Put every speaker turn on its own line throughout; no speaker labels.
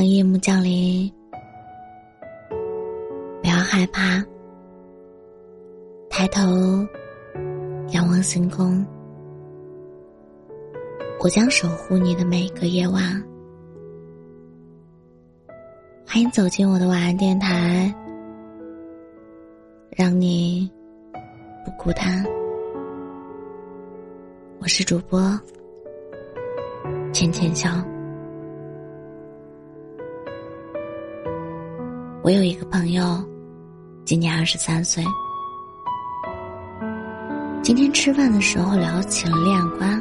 当夜幕降临，不要害怕，抬头仰望星空，我将守护你的每一个夜晚。欢迎走进我的晚安电台，让你不孤单。我是主播浅浅笑。我有一个朋友，今年二十三岁。今天吃饭的时候聊起了恋爱观。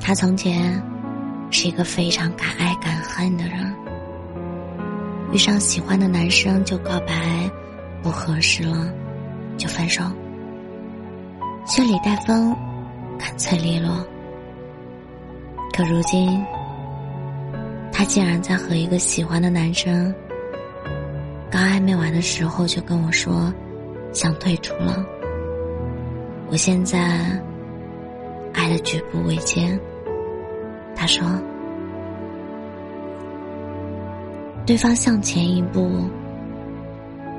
他从前是一个非常敢爱敢恨的人，遇上喜欢的男生就告白，不合适了就分手，血里带风，干脆利落。可如今，他竟然在和一个喜欢的男生。刚暧昧完的时候就跟我说，想退出了。我现在爱的举步维艰。他说，对方向前一步，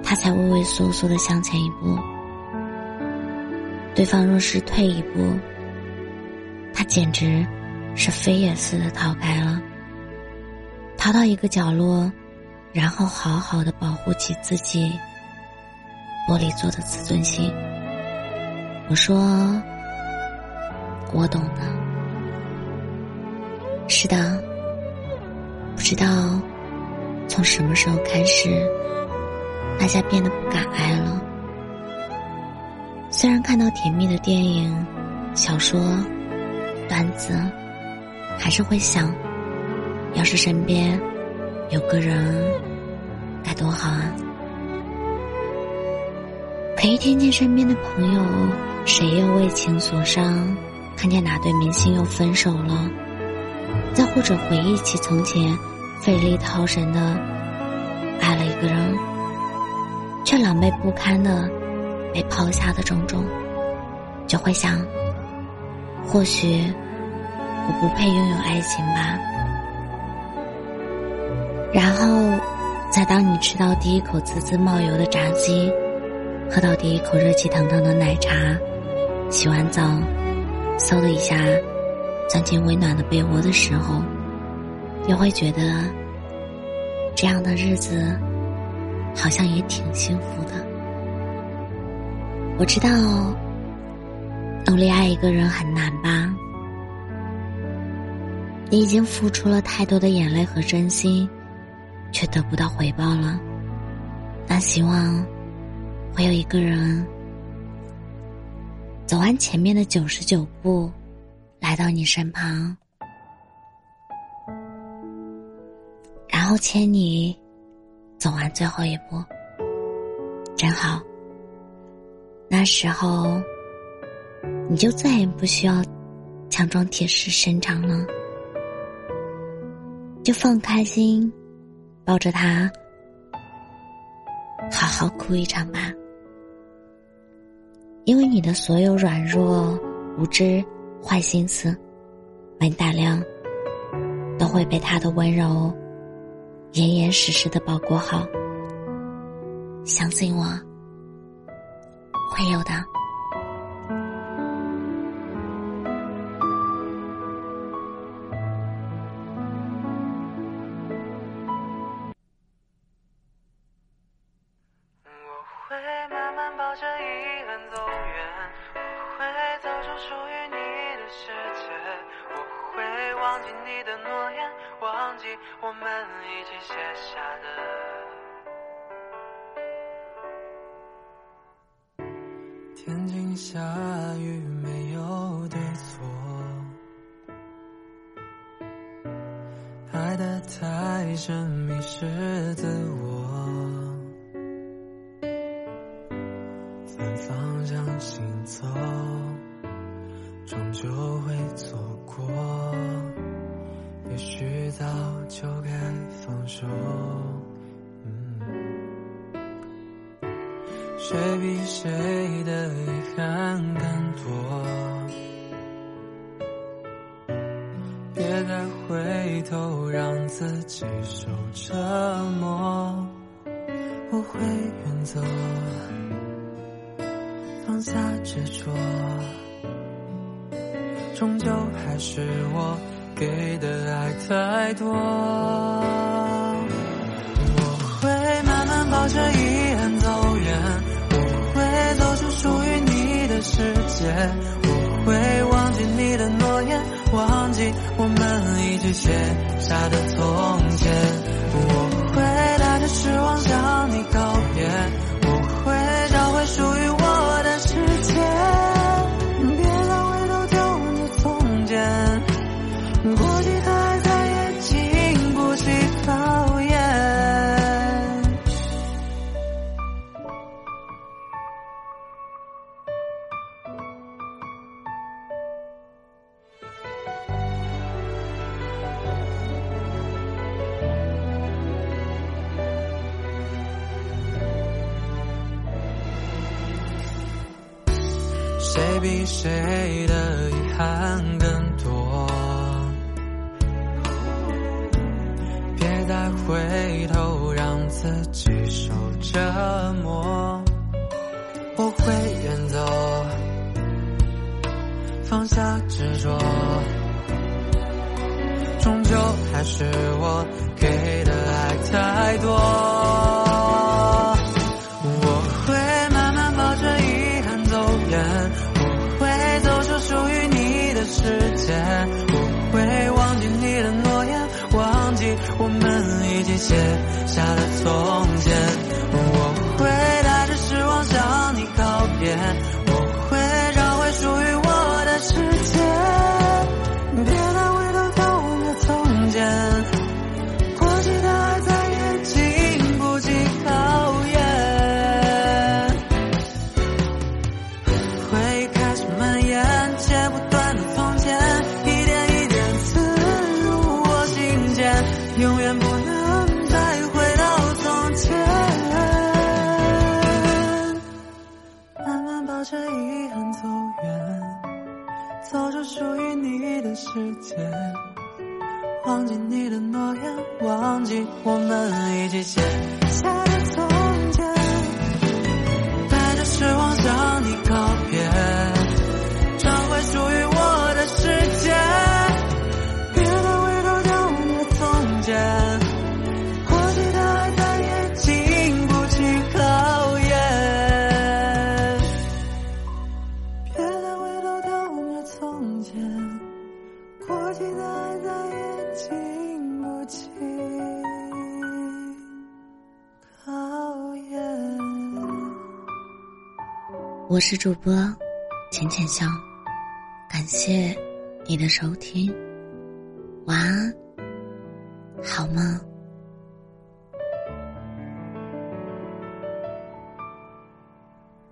他才畏畏缩缩的向前一步；对方若是退一步，他简直是飞也似的逃开了，逃到一个角落。然后好好的保护起自己玻璃做的自尊心。我说，我懂的。是的，不知道从什么时候开始，大家变得不敢爱了。虽然看到甜蜜的电影、小说、段子，还是会想，要是身边……有个人该多好啊！可一听见身边的朋友谁又为情所伤，看见哪对明星又分手了，再或者回忆起从前费力掏神的爱了一个人，却狼狈不堪的被抛下的种种，就会想：或许我不配拥有爱情吧。然后，再当你吃到第一口滋滋冒油的炸鸡，喝到第一口热气腾腾的奶茶，洗完澡，嗖的一下钻进温暖的被窝的时候，你会觉得这样的日子好像也挺幸福的。我知道，努力爱一个人很难吧？你已经付出了太多的眼泪和真心。却得不到回报了，那希望会有一个人走完前面的九十九步，来到你身旁，然后牵你走完最后一步，真好。那时候你就再也不需要强装铁石心肠了，就放开心。抱着他，好好哭一场吧。因为你的所有软弱、无知、坏心思、没胆量，都会被他的温柔严严实实的保护好。相信我，会有的。
忘记你的诺言，忘记我们一起写下的。天晴下雨没有对错，爱得太深迷失自我，反方向行走。终究会错过，也许早就该放手。谁比谁的遗憾更多？别再。回头，让自己受折磨。我会远走，放下执着，终究还是我给的太多。我会慢慢抱着遗憾走远，我会走出属于你的世界，我会忘记你的诺言，忘记我们一起写下的从前，我会带着失望向你告别，谁比谁的遗憾更多？别再回头，让自己受折磨。我会远走，放下执着，终究还是我给的爱太多。下的错。时间。忘记你的诺言，忘记我们一起写
我是主播浅浅笑，感谢你的收听，晚安，好梦。